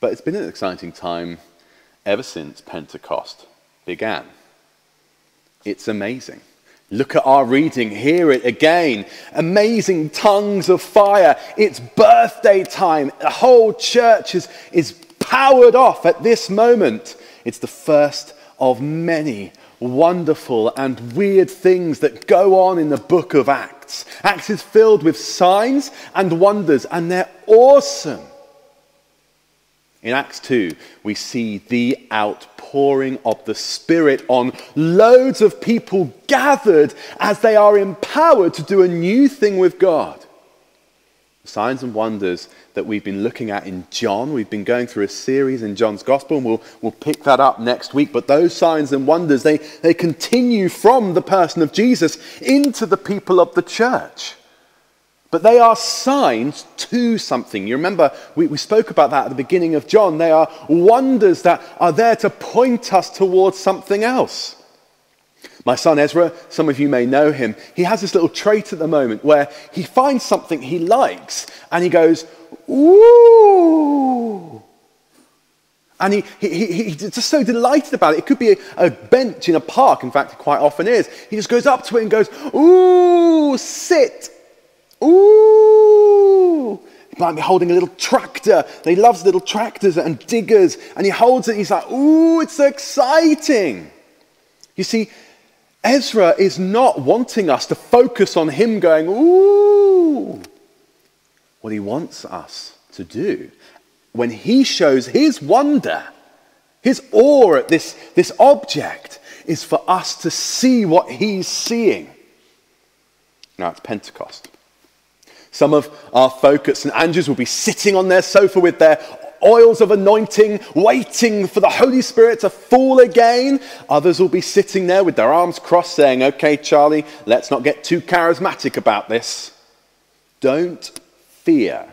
But it's been an exciting time ever since Pentecost began. It's amazing. Look at our reading, hear it again. Amazing tongues of fire. It's birthday time. The whole church is, is powered off at this moment. It's the first of many wonderful and weird things that go on in the book of Acts. Acts is filled with signs and wonders, and they're awesome. In Acts 2, we see the outpouring of the Spirit on loads of people gathered as they are empowered to do a new thing with God The signs and wonders that we've been looking at in John. We've been going through a series in John's Gospel, and we'll, we'll pick that up next week. But those signs and wonders, they, they continue from the person of Jesus into the people of the church. But they are signs to something. You remember, we, we spoke about that at the beginning of John. They are wonders that are there to point us towards something else. My son Ezra, some of you may know him, he has this little trait at the moment where he finds something he likes and he goes, Ooh. And he, he, he, he's just so delighted about it. It could be a, a, bench in a park, in fact, it quite often is. He just goes up to it and goes, Ooh, sit. Ooh. He might be holding a little tractor. He loves little tractors and diggers. And he holds it. He's like, Ooh, it's so exciting. You see, Ezra is not wanting us to focus on him going, ooh. What he wants us to do when he shows his wonder, his awe at this, this object, is for us to see what he's seeing. Now it's Pentecost. Some of our focus and Andrews will be sitting on their sofa with their oils of anointing, waiting for the Holy Spirit to fall again. Others will be sitting there with their arms crossed, saying, Okay, Charlie, let's not get too charismatic about this. Don't fear.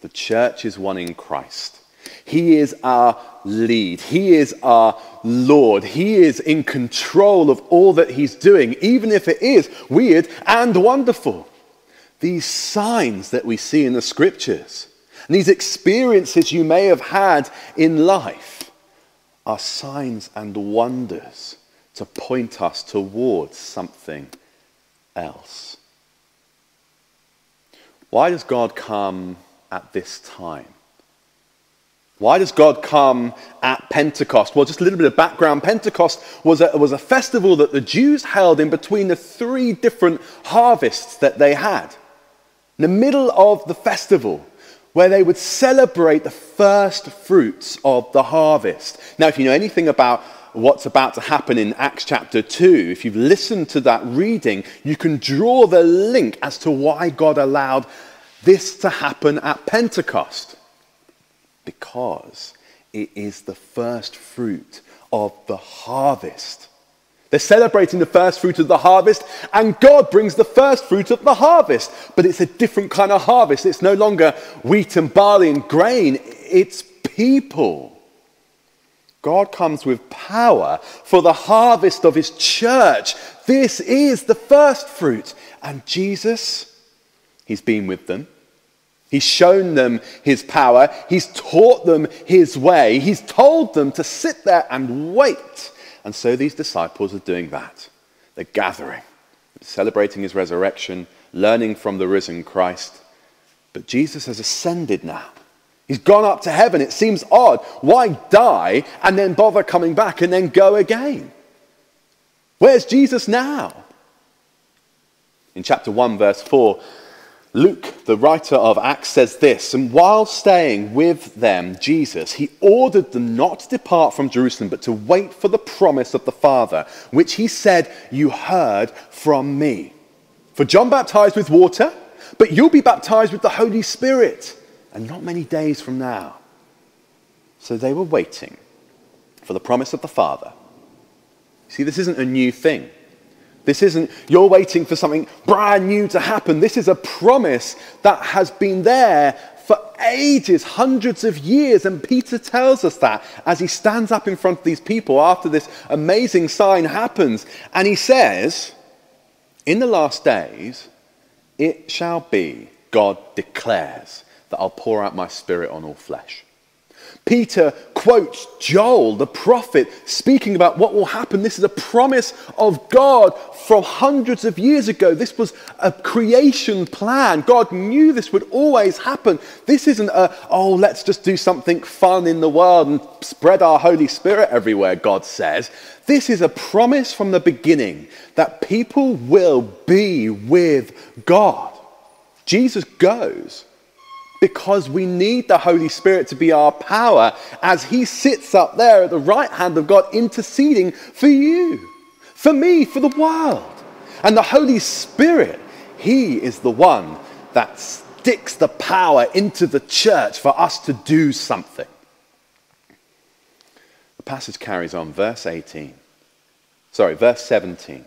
The church is one in Christ. He is our lead. He is our Lord. He is in control of all that He's doing, even if it is weird and wonderful. These signs that we see in the scriptures and these experiences you may have had in life are signs and wonders to point us towards something else. Why does God come at this time? Why does God come at Pentecost? Well, just a little bit of background. Pentecost was a, was a festival that the Jews held in between the three different harvests that they had. In the middle of the festival, where they would celebrate the first fruits of the harvest. Now, if you know anything about what's about to happen in Acts chapter 2, if you've listened to that reading, you can draw the link as to why God allowed this to happen at Pentecost. Because it is the first fruit of the harvest. They're celebrating the first fruit of the harvest, and God brings the first fruit of the harvest. But it's a different kind of harvest. It's no longer wheat and barley and grain, it's people. God comes with power for the harvest of his church. This is the first fruit. And Jesus, he's been with them. He's shown them his power. He's taught them his way. He's told them to sit there and wait and so these disciples are doing that. They're gathering, celebrating his resurrection, learning from the risen Christ. But Jesus has ascended now. He's gone up to heaven. It seems odd. Why die and then bother coming back and then go again? Where's Jesus now? In chapter 1, verse 4, Luke, the writer of Acts, says this And while staying with them, Jesus, he ordered them not to depart from Jerusalem, but to wait for the promise of the Father, which he said, You heard from me. For John baptized with water, but you'll be baptized with the Holy Spirit, and not many days from now. So they were waiting for the promise of the Father. See, this isn't a new thing. This isn't, you're waiting for something brand new to happen. This is a promise that has been there for ages, hundreds of years. And Peter tells us that as he stands up in front of these people after this amazing sign happens. And he says, In the last days, it shall be, God declares, that I'll pour out my spirit on all flesh. Peter quotes Joel, the prophet, speaking about what will happen. This is a promise of God from hundreds of years ago. This was a creation plan. God knew this would always happen. This isn't a, oh, let's just do something fun in the world and spread our Holy Spirit everywhere, God says. This is a promise from the beginning that people will be with God. Jesus goes because we need the Holy Spirit to be our power as He sits up there at the right hand of God interceding for you, for me, for the world. And the Holy Spirit, He is the one that sticks the power into the church for us to do something. The passage carries on, verse 18. Sorry, verse 17.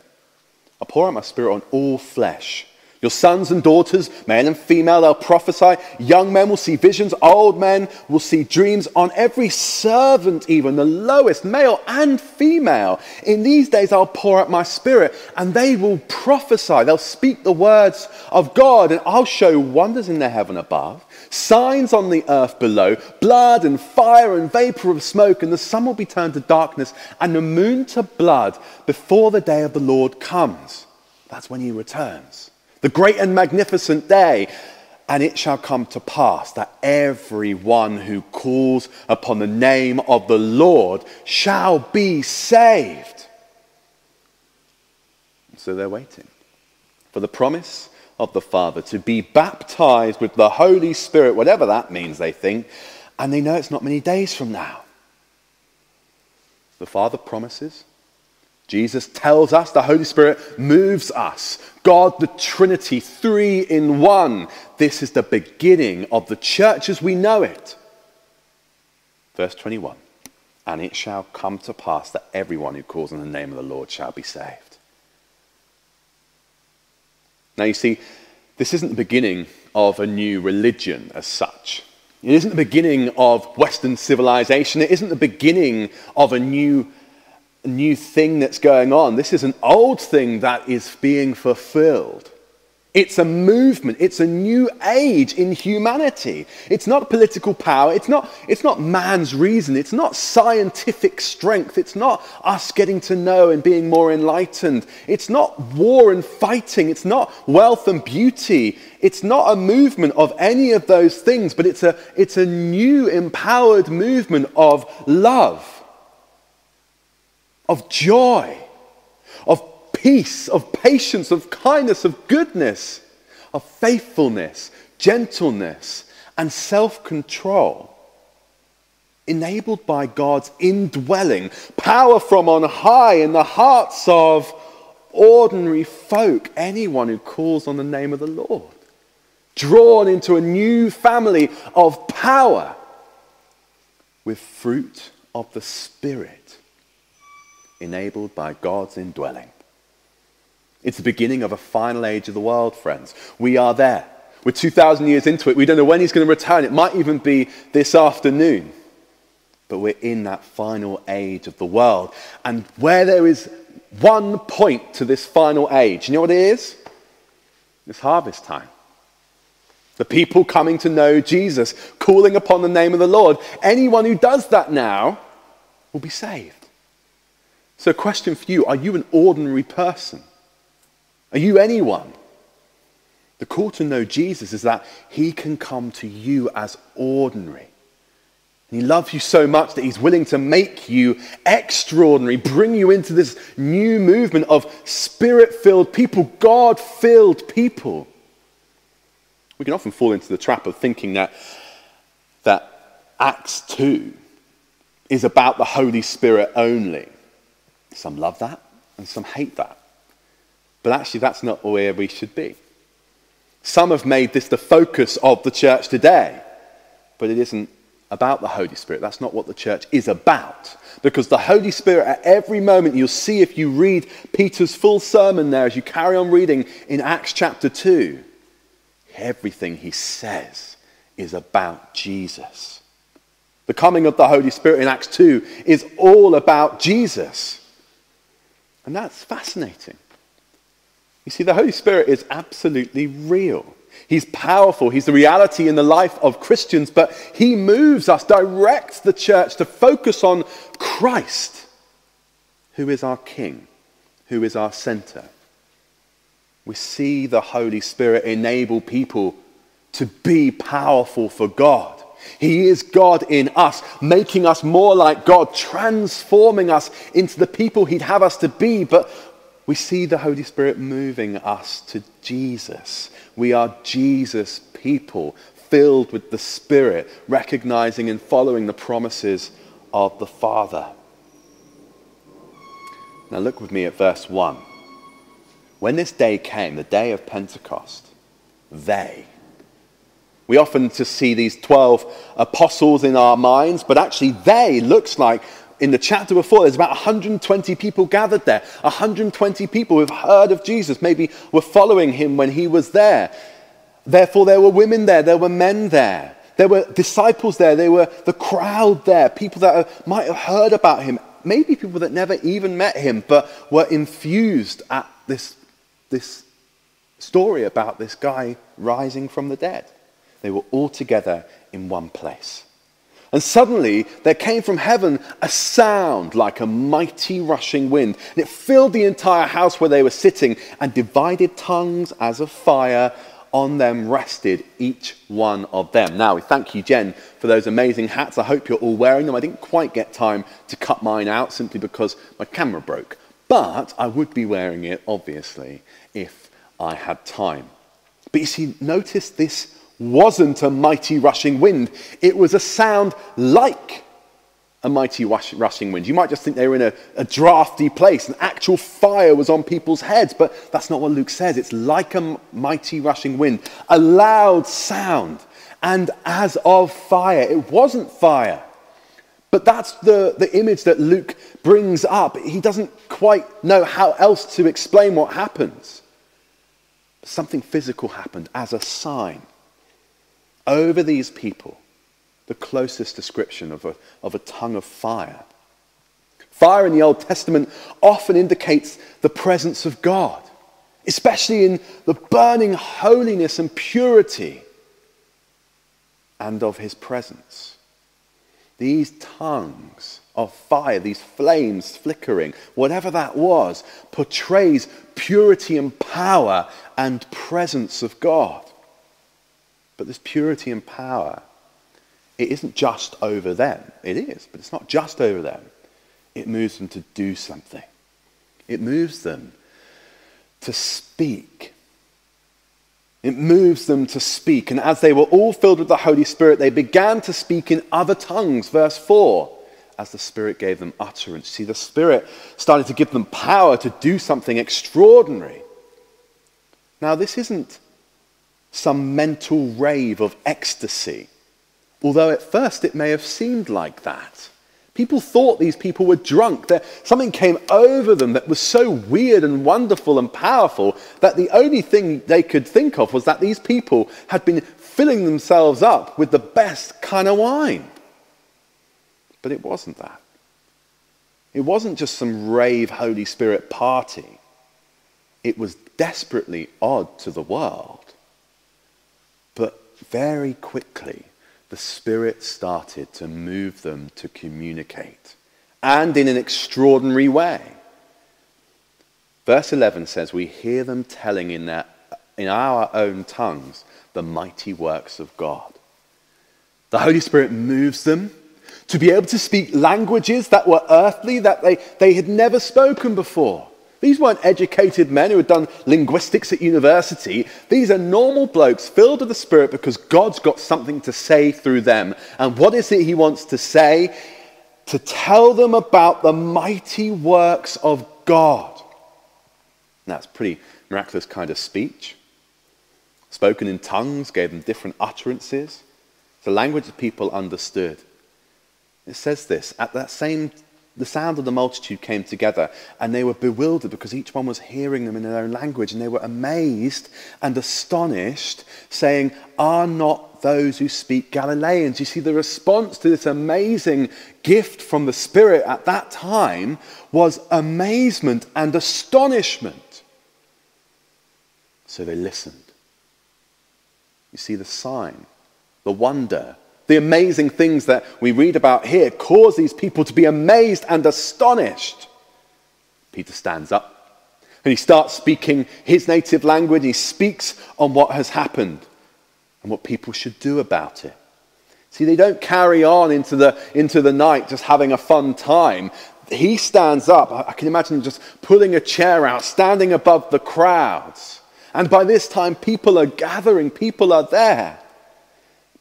I pour out my spirit on all flesh. Your sons and daughters, male and female, they'll prophesy. Young men will see visions. Old men will see dreams. On every servant, even the lowest, male and female. In these days, I'll pour out my spirit, and they will prophesy. They'll speak the words of God, and I'll show wonders in the heaven above, signs on the earth below, blood and fire and vapor of smoke, and the sun will be turned to darkness, and the moon to blood before the day of the Lord comes. That's when he returns the great and magnificent day. And it shall come to pass that everyone who calls upon the name of the Lord shall be saved. So they're waiting for the promise of the Father to be baptized with the Holy Spirit, whatever that means, they think. And they know it's not many days from now. The Father promises Jesus tells us, the Holy Spirit moves us. God, the Trinity, three in one. This is the beginning of the church as we know it. Verse 21 And it shall come to pass that everyone who calls on the name of the Lord shall be saved. Now, you see, this isn't the beginning of a new religion as such. It isn't the beginning of Western civilization. It isn't the beginning of a new new thing that's going on. This is an old thing that is being fulfilled. It's a movement. It's a new age in humanity. It's not political power. It's not, it's not man's reason. It's not scientific strength. It's not us getting to know and being more enlightened. It's not war and fighting. It's not wealth and beauty. It's not a movement of any of those things, but it's a, it's a new empowered movement of love of joy, of peace, of patience, of kindness, of goodness, of faithfulness, gentleness, and self control, enabled by God's indwelling power from on high in the hearts of ordinary folk, anyone who calls on the name of the Lord. Drawn into a new family of power with fruit of the Spirit enabled by God's indwelling. It's the beginning of a final age of the world, friends. We are there. We're 2,000 years into it. We don't know when he's going to return. It might even be this afternoon. But we're in that final age of the world. And where there is one point to this final age, you know what it is? It's harvest time. The people coming to know Jesus, calling upon the name of the Lord. Anyone who does that now will be saved. So, a question for you are you an ordinary person? Are you anyone? The call to know Jesus is that he can come to you as ordinary. And he loves you so much that he's willing to make you extraordinary, bring you into this new movement of spirit filled people, God filled people. We can often fall into the trap of thinking that, that Acts 2 is about the Holy Spirit only. Some love that and some hate that. But actually, that's not where we should be. Some have made this the focus of the church today, but it isn't about the Holy Spirit. That's not what the church is about. Because the Holy Spirit, at every moment, you'll see if you read Peter's full sermon there as you carry on reading in Acts chapter 2, everything he says is about Jesus. The coming of the Holy Spirit in Acts 2 is all about Jesus. And that's fascinating. You see, the Holy Spirit is absolutely real. He's powerful. He's the reality in the life of Christians, but he moves us, directs the church to focus on Christ, who is our King, who is our center. We see the Holy Spirit enable people to be powerful for God. He is God in us, making us more like God, transforming us into the people He'd have us to be. But we see the Holy Spirit moving us to Jesus. We are Jesus people, filled with the Spirit, recognizing and following the promises of the Father. Now, look with me at verse 1. When this day came, the day of Pentecost, they, we often just see these 12 apostles in our minds, but actually, they looks like in the chapter before, there's about 120 people gathered there. 120 people who've heard of Jesus, maybe were following him when he was there. Therefore, there were women there, there were men there, there were disciples there, there were the crowd there, people that might have heard about him, maybe people that never even met him, but were infused at this, this story about this guy rising from the dead. They were all together in one place. And suddenly there came from heaven a sound like a mighty rushing wind, and it filled the entire house where they were sitting, and divided tongues as of fire on them rested each one of them. Now, we thank you, Jen, for those amazing hats. I hope you're all wearing them. I didn't quite get time to cut mine out simply because my camera broke. But I would be wearing it, obviously, if I had time. But you see, notice this wasn't a mighty rushing wind, it was a sound like a mighty rushing wind. You might just think they were in a, a, drafty place, an actual fire was on people's heads, but that's not what Luke says. It's like a mighty rushing wind, a loud sound, and as of fire. It wasn't fire. But that's the, the image that Luke brings up. He doesn't quite know how else to explain what happens. Something physical happened as a sign over these people the closest description of a, of a tongue of fire. Fire in the Old Testament often indicates the presence of God, especially in the burning holiness and purity and of his presence. These tongues of fire, these flames flickering, whatever that was, portrays purity and power and presence of God. But this purity and power, it isn't just over them. It is, but it's not just over them. It moves them to do something. It moves them to speak. It moves them to speak. And as they were all filled with the Holy Spirit, they began to speak in other tongues. Verse 4 as the Spirit gave them utterance. See, the Spirit started to give them power to do something extraordinary. Now, this isn't some mental rave of ecstasy, although at first it may have seemed like that. People thought these people were drunk. That something came over them that was so weird and wonderful and powerful that the only thing they could think of was that these people had been filling themselves up with the best kind of wine. But it wasn't that. It wasn't just some rave Holy Spirit party. It was desperately odd to the world very quickly, the Spirit started to move them to communicate, and in an extraordinary way. Verse 11 says, We hear them telling in, their, in our own tongues the mighty works of God. The Holy Spirit moves them to be able to speak languages that were earthly, that they, they had never spoken before. These weren't educated men who had done linguistics at university. These are normal blokes filled with the Spirit because God's got something to say through them. And what is it He wants to say? To tell them about the mighty works of God. That's pretty miraculous kind of speech. Spoken in tongues, gave them different utterances. The language that people understood. It says this at that same the sound of the multitude came together, and they were bewildered because each one was hearing them in their own language, and they were amazed and astonished, saying, Are not those who speak Galileans? You see, the response to this amazing gift from the Spirit at that time was amazement and astonishment. So they listened. You see the sign, the wonder, the amazing things that we read about here cause these people to be amazed and astonished. Peter stands up and he starts speaking his native language. He speaks on what has happened and what people should do about it. See, they don't carry on into the, into the night just having a fun time. He stands up. I can imagine just pulling a chair out, standing above the crowds. And by this time, people are gathering, people are there.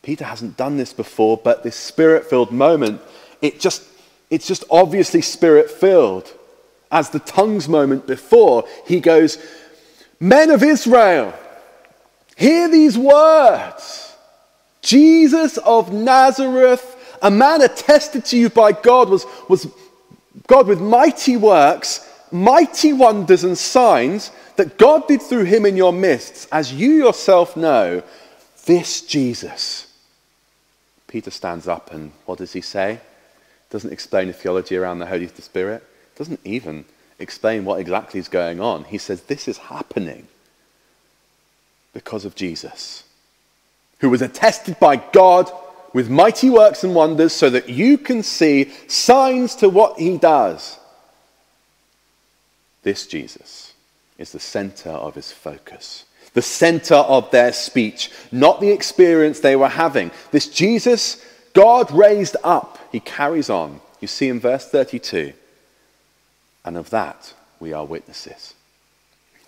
Peter hasn't done this before, but this spirit filled moment, it just, it's just obviously spirit filled. As the tongues moment before, he goes, Men of Israel, hear these words. Jesus of Nazareth, a man attested to you by God, was, was God with mighty works, mighty wonders and signs that God did through him in your midst, as you yourself know, this Jesus. Peter stands up and what does he say? Doesn't explain the theology around the Holy Spirit, doesn't even explain what exactly is going on. He says this is happening because of Jesus who was attested by God with mighty works and wonders, so that you can see signs to what he does. This Jesus is the center of his focus, the center of their speech, not the experience they were having. This Jesus, God raised up, he carries on. You see in verse 32. And of that we are witnesses.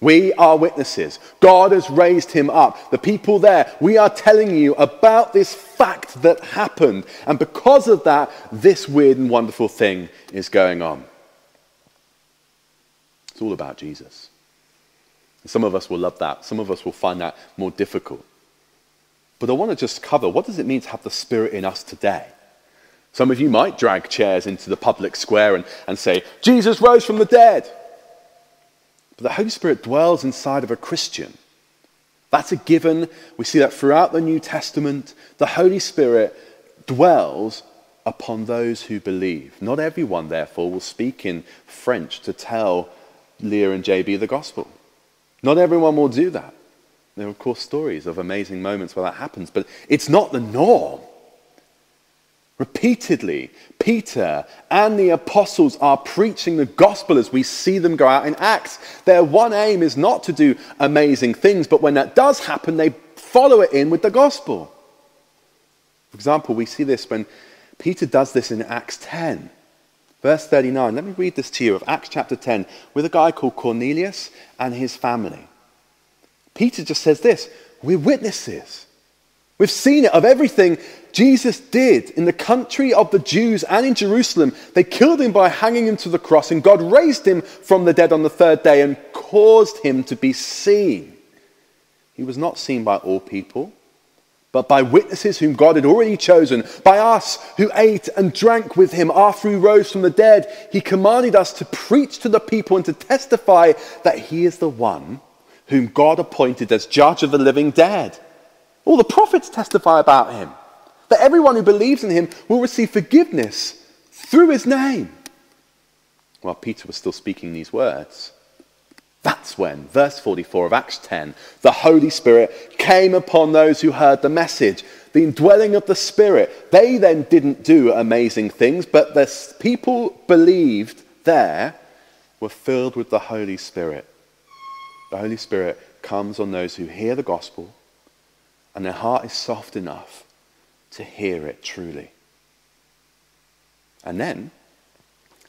We are witnesses. God has raised him up. The people there, we are telling you about this fact that happened. And because of that, this weird and wonderful thing is going on. It's all about Jesus. Some of us will love that. Some of us will find that more difficult. But I want to just cover what does it mean to have the Spirit in us today? Some of you might drag chairs into the public square and, and say, Jesus rose from the dead. But the Holy Spirit dwells inside of a Christian. That's a given. We see that throughout the New Testament. The Holy Spirit dwells upon those who believe. Not everyone, therefore, will speak in French to tell Leah and JB the gospel. Not everyone will do that. There are, of course, stories of amazing moments where that happens, but it's not the norm. Repeatedly, Peter and the apostles are preaching the gospel as we see them go out in Acts. Their one aim is not to do amazing things, but when that does happen, they follow it in with the gospel. For example, we see this when Peter does this in Acts 10, verse 39. Let me read this to you of Acts chapter 10 with a guy called Cornelius and his family. Peter just says this We're witnesses. We've seen it of everything Jesus did in the country of the Jews and in Jerusalem. They killed him by hanging him to the cross, and God raised him from the dead on the third day and caused him to be seen. He was not seen by all people, but by witnesses whom God had already chosen, by us who ate and drank with him after he rose from the dead. He commanded us to preach to the people and to testify that he is the one whom God appointed as judge of the living dead. All the prophets testify about him that everyone who believes in him will receive forgiveness through his name. While Peter was still speaking these words, that's when, verse 44 of Acts 10, the Holy Spirit came upon those who heard the message, the indwelling of the Spirit. They then didn't do amazing things, but the people believed there were filled with the Holy Spirit. The Holy Spirit comes on those who hear the gospel and their heart is soft enough to hear it truly. And then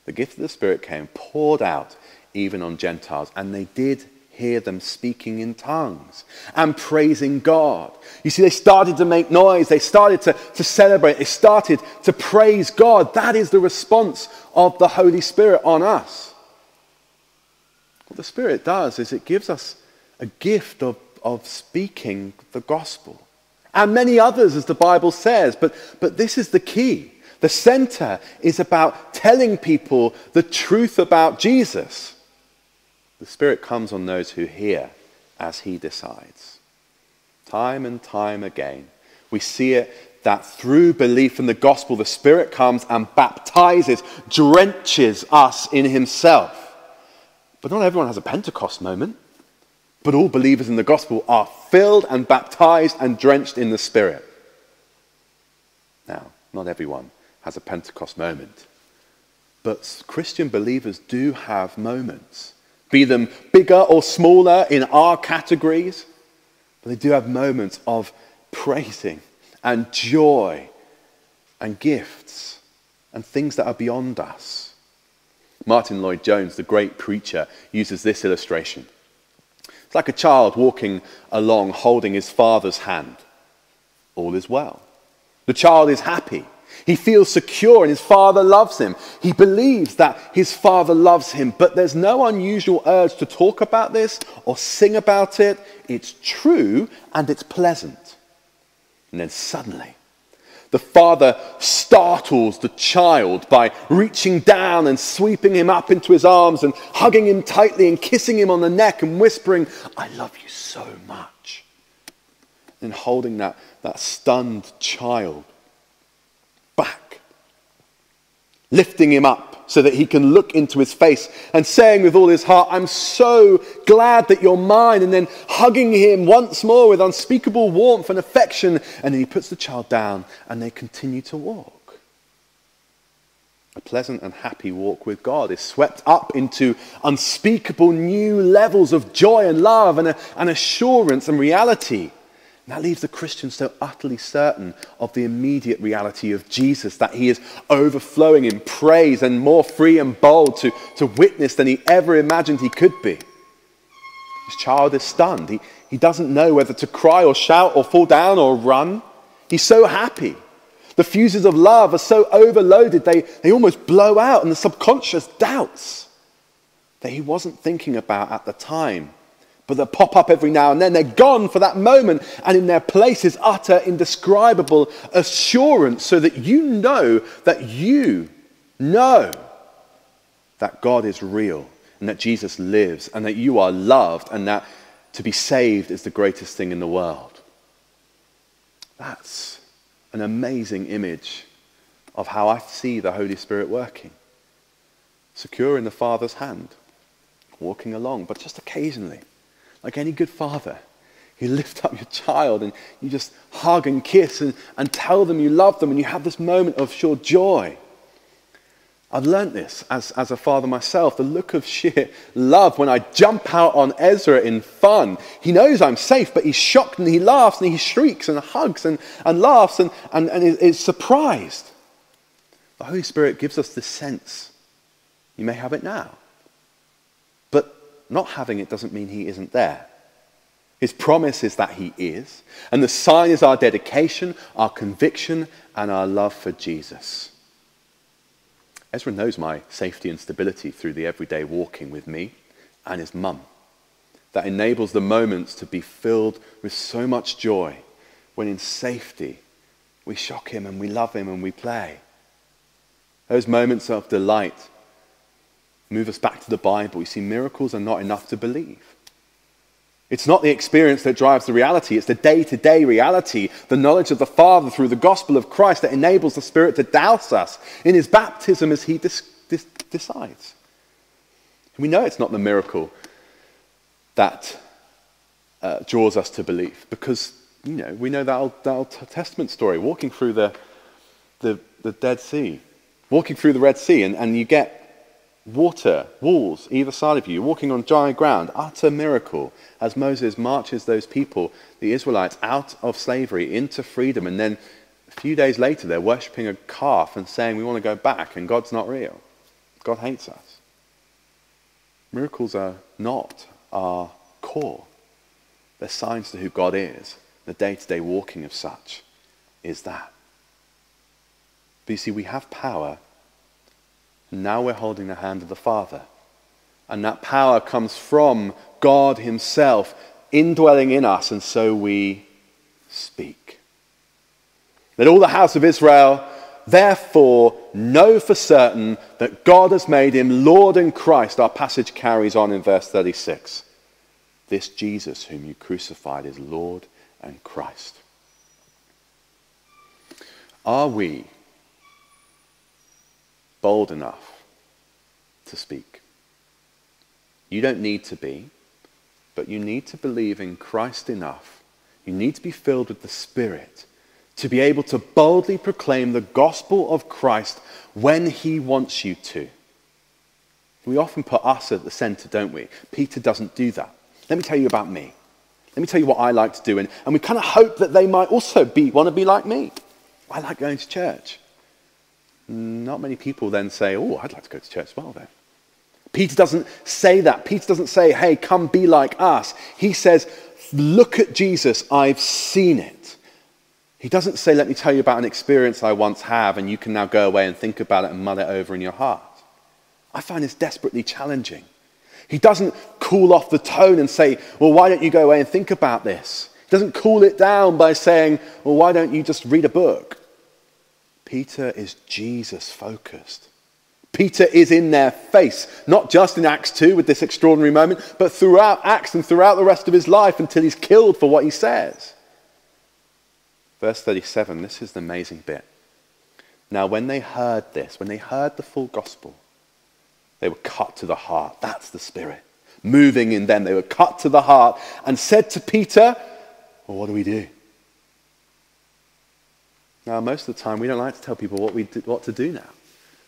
the gift of the Spirit came poured out even on Gentiles, and they did hear them speaking in tongues and praising God. You see, they started to make noise, they started to, to celebrate, they started to praise God. That is the response of the Holy Spirit on us. What the Spirit does is it gives us a gift of, of speaking the gospel and many others, as the Bible says. But, but this is the key. The center is about telling people the truth about Jesus. The Spirit comes on those who hear as He decides. Time and time again, we see it that through belief in the gospel, the Spirit comes and baptizes, drenches us in Himself. But not everyone has a Pentecost moment. But all believers in the gospel are filled and baptized and drenched in the Spirit. Now, not everyone has a Pentecost moment, but Christian believers do have moments, be them bigger or smaller in our categories, but they do have moments of praising and joy and gifts and things that are beyond us. Martyn Lloyd-Jones, the great preacher, uses this illustration. It's like a child walking along holding his father's hand. All is well. The child is happy. He feels secure and his father loves him. He believes that his father loves him, but there's no unusual urge to talk about this or sing about it. It's true and it's pleasant. And then suddenly, the father startles the child by reaching down and sweeping him up into his arms and hugging him tightly and kissing him on the neck and whispering, I love you so much. And holding that, that stunned child back, lifting him up so that he can look into his face and saying with all his heart, I'm so glad that you're mine, and then hugging him once more with unspeakable warmth and affection. And then he puts the child down and they continue to walk. A pleasant and happy walk with God is swept up into unspeakable new levels of joy and love and, and assurance and reality. And that leaves the Christian so utterly certain of the immediate reality of Jesus, that he is overflowing in praise and more free and bold to, to witness than he ever imagined he could be. His child is stunned. He, he doesn't know whether to cry or shout or fall down or run. He's so happy. The fuses of love are so overloaded, they, they almost blow out, and the subconscious doubts that he wasn't thinking about at the time but they pop up every now and then. They're gone for that moment, and in their place is utter, indescribable assurance so that you know that you know that God is real and that Jesus lives and that you are loved and that to be saved is the greatest thing in the world. That's an amazing image of how I see the Holy Spirit working. Secure in the Father's hand, walking along, but just occasionally like any good father, you lift up your child and you just hug and kiss and, and tell them you love them and you have this moment of sure joy. I've learnt this as, as a father myself, the look of sheer love when I jump out on Ezra in fun. He knows I'm safe, but he's shocked and he laughs and he shrieks and hugs and, and laughs and, and, and is surprised. The Holy Spirit gives us this sense. You may have it now. Not having it doesn't mean he isn't there. His promise is that he is. And the sign is our dedication, our conviction, and our love for Jesus. Ezra knows my safety and stability through the everyday walking with me and his mum. That enables the moments to be filled with so much joy when in safety we shock him and we love him and we play. Those moments of delight move us back to the Bible, you see, miracles are not enough to believe. It's not the experience that drives the reality, it's the day to day reality, the knowledge of the Father through the gospel of Christ that enables the Spirit to douse us in his baptism as he dis- dis- decides. we know it's not the miracle that uh, draws us to believe because, you know, we know that Old, that Old Testament story, walking through the, the, the Dead Sea, walking through the Red Sea, and, and you get water, walls either side of you, walking on dry ground, utter miracle as Moses marches those people, the Israelites, out of slavery into freedom. And then a few days later, they're worshipping a calf and saying, We want to go back, and God's not real. God hates us. Miracles are not our core, they're signs to who God is. The day to day walking of such is that. But you see, we have power now we're holding the hand of the Father. And that power comes from God Himself indwelling in us, and so we speak. Let all the house of Israel therefore know for certain that God has made him Lord and Christ. Our passage carries on in verse 36. This Jesus, whom you crucified, is Lord and Christ. Are we bold enough to speak. You don't need to be. But you need to believe in Christ enough. You need to be filled with the Spirit to be able to boldly proclaim the gospel of Christ when he wants you to. We often put us at the center, don't we? Peter doesn't do that. Let me tell you about me. Let me tell you what I like to do. And, and we kind of hope that they might also be, want to be like me. I like going to church. Not many people then say, Oh, I'd like to go to church as well then. Peter doesn't say that. Peter doesn't say, Hey, come be like us. He says, Look at Jesus. I've seen it. He doesn't say, Let me tell you about an experience I once have, and you can now go away and think about it and mull it over in your heart. I find this desperately challenging. He doesn't cool off the tone and say, Well, why don't you go away and think about this? He doesn't cool it down by saying, Well, why don't you just read a book? Peter is Jesus focused. Peter is in their face, not just in Acts 2 with this extraordinary moment, but throughout Acts and throughout the rest of his life until he's killed for what he says. Verse 37, this is the amazing bit. Now, when they heard this, when they heard the full gospel, they were cut to the heart. That's the Spirit. Moving in them. They were cut to the heart and said to Peter, Well, what do we do? Now, most of the time, we don't like to tell people what, we do, what to do now.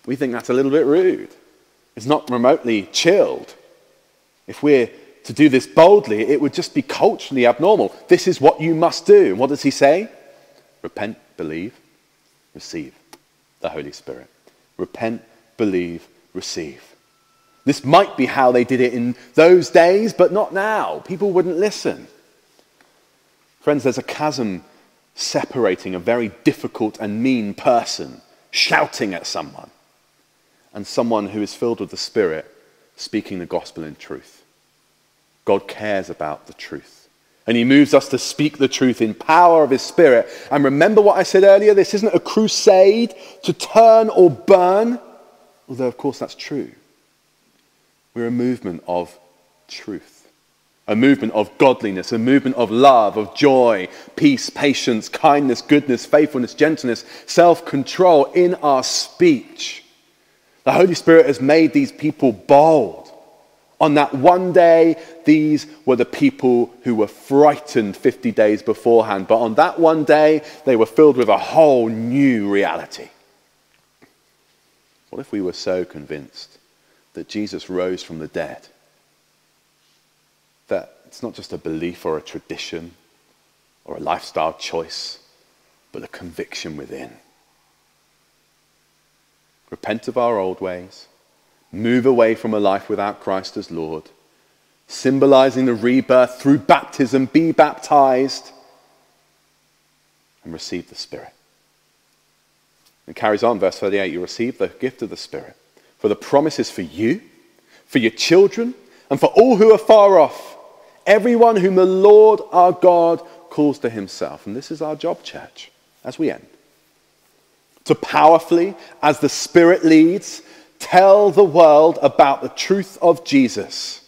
We think that's a little bit rude. It's not remotely chilled. If we're to do this boldly, it would just be culturally abnormal. This is what you must do. And what does he say? Repent, believe, receive the Holy Spirit. Repent, believe, receive. This might be how they did it in those days, but not now. People wouldn't listen. Friends, there's a chasm separating a very difficult and mean person shouting at someone and someone who is filled with the Spirit speaking the gospel in truth. God cares about the truth. And he moves us to speak the truth in power of his spirit. And remember what I said earlier this isn't a crusade to turn or burn, although, of course, that's true. We're a movement of truth, a movement of godliness, a movement of love, of joy, peace, patience, kindness, goodness, faithfulness, gentleness, self control in our speech. The Holy Spirit has made these people bold. On that one day, these were the people who were frightened 50 days beforehand. But on that one day, they were filled with a whole new reality. What if we were so convinced that Jesus rose from the dead. That it's not just a belief or a tradition or a lifestyle choice, but a conviction within. Repent of our old ways, move away from a life without Christ as Lord, symbolizing the rebirth through baptism, be baptized, and receive the Spirit. It carries on, verse 38 you receive the gift of the Spirit for the promises for you, for your children, and for all who are far off, everyone whom the Lord our God calls to himself. And this is our job, church, as we end. To powerfully, as the Spirit leads, tell the world about the truth of Jesus.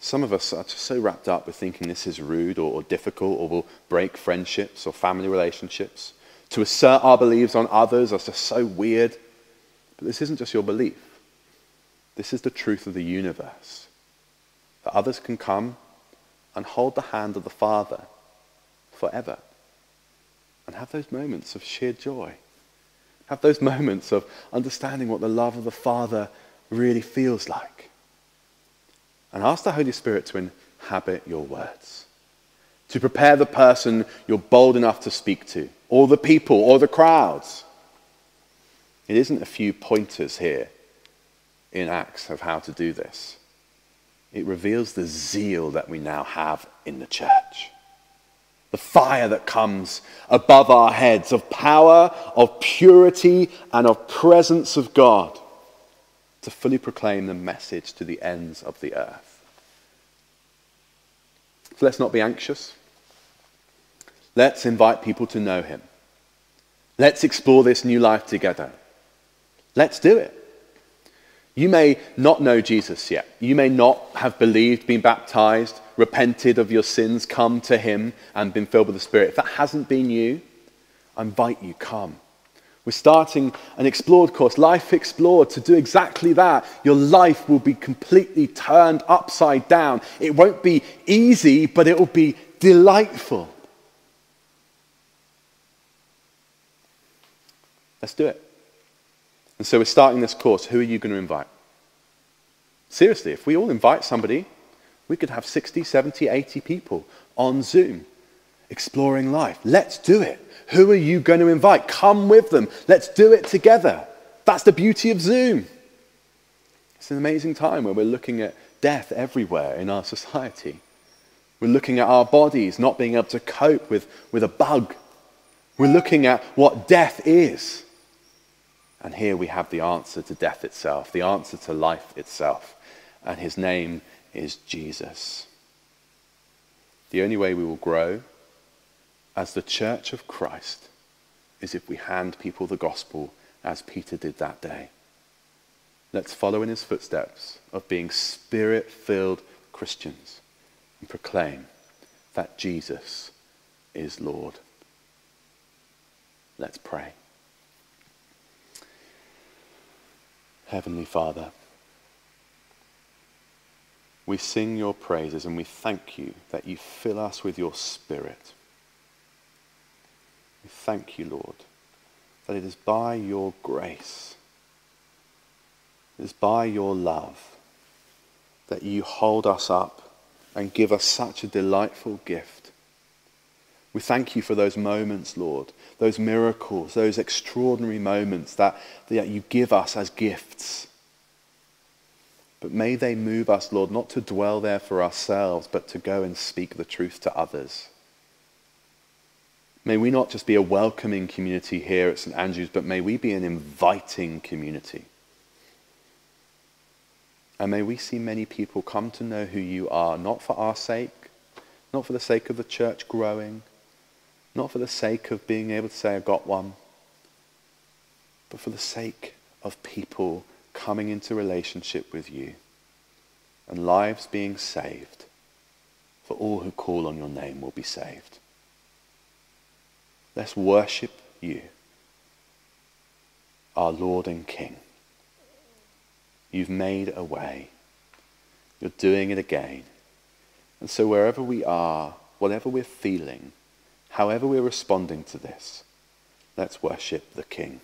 Some of us are just so wrapped up with thinking this is rude or, or difficult or will break friendships or family relationships. To assert our beliefs on others is just so weird. But this isn't just your belief. This is the truth of the universe. That others can come and hold the hand of the Father forever and have those moments of sheer joy. Have those moments of understanding what the love of the Father really feels like. And ask the Holy Spirit to inhabit your words, to prepare the person you're bold enough to speak to, or the people, or the crowds. It isn't a few pointers here in Acts of how to do this. It reveals the zeal that we now have in the church. The fire that comes above our heads of power, of purity, and of presence of God to fully proclaim the message to the ends of the earth. So let's not be anxious. Let's invite people to know Him. Let's explore this new life together. Let's do it. You may not know Jesus yet. You may not have believed, been baptized, repented of your sins, come to Him, and been filled with the Spirit. If that hasn't been you, I invite you, come. We're starting an explored course, Life Explored, to do exactly that. Your life will be completely turned upside down. It won't be easy, but it will be delightful. Let's do it. And so we're starting this course. Who are you going to invite? Seriously, if we all invite somebody, we could have 60, 70, 80 people on Zoom exploring life. Let's do it. Who are you going to invite? Come with them. Let's do it together. That's the beauty of Zoom. It's an amazing time where we're looking at death everywhere in our society. We're looking at our bodies not being able to cope with, with a bug. We're looking at what death is. And here we have the answer to death itself, the answer to life itself. And his name is Jesus. The only way we will grow as the church of Christ is if we hand people the gospel as Peter did that day. Let's follow in his footsteps of being spirit filled Christians and proclaim that Jesus is Lord. Let's pray. Heavenly Father, we sing your praises and we thank you that you fill us with your Spirit. We thank you, Lord, that it is by your grace, it is by your love that you hold us up and give us such a delightful gift. We thank you for those moments, Lord, those miracles, those extraordinary moments that, that you give us as gifts. But may they move us, Lord, not to dwell there for ourselves, but to go and speak the truth to others. May we not just be a welcoming community here at St. Andrews, but may we be an inviting community. And may we see many people come to know who you are, not for our sake, not for the sake of the church growing, not for the sake of being able to say, I got one, but for the sake of people coming into relationship with you and lives being saved. For all who call on your name will be saved. Let's worship you, our Lord and King. You've made a way. You're doing it again. And so, wherever we are, whatever we're feeling, however we're responding to this, let's worship the King.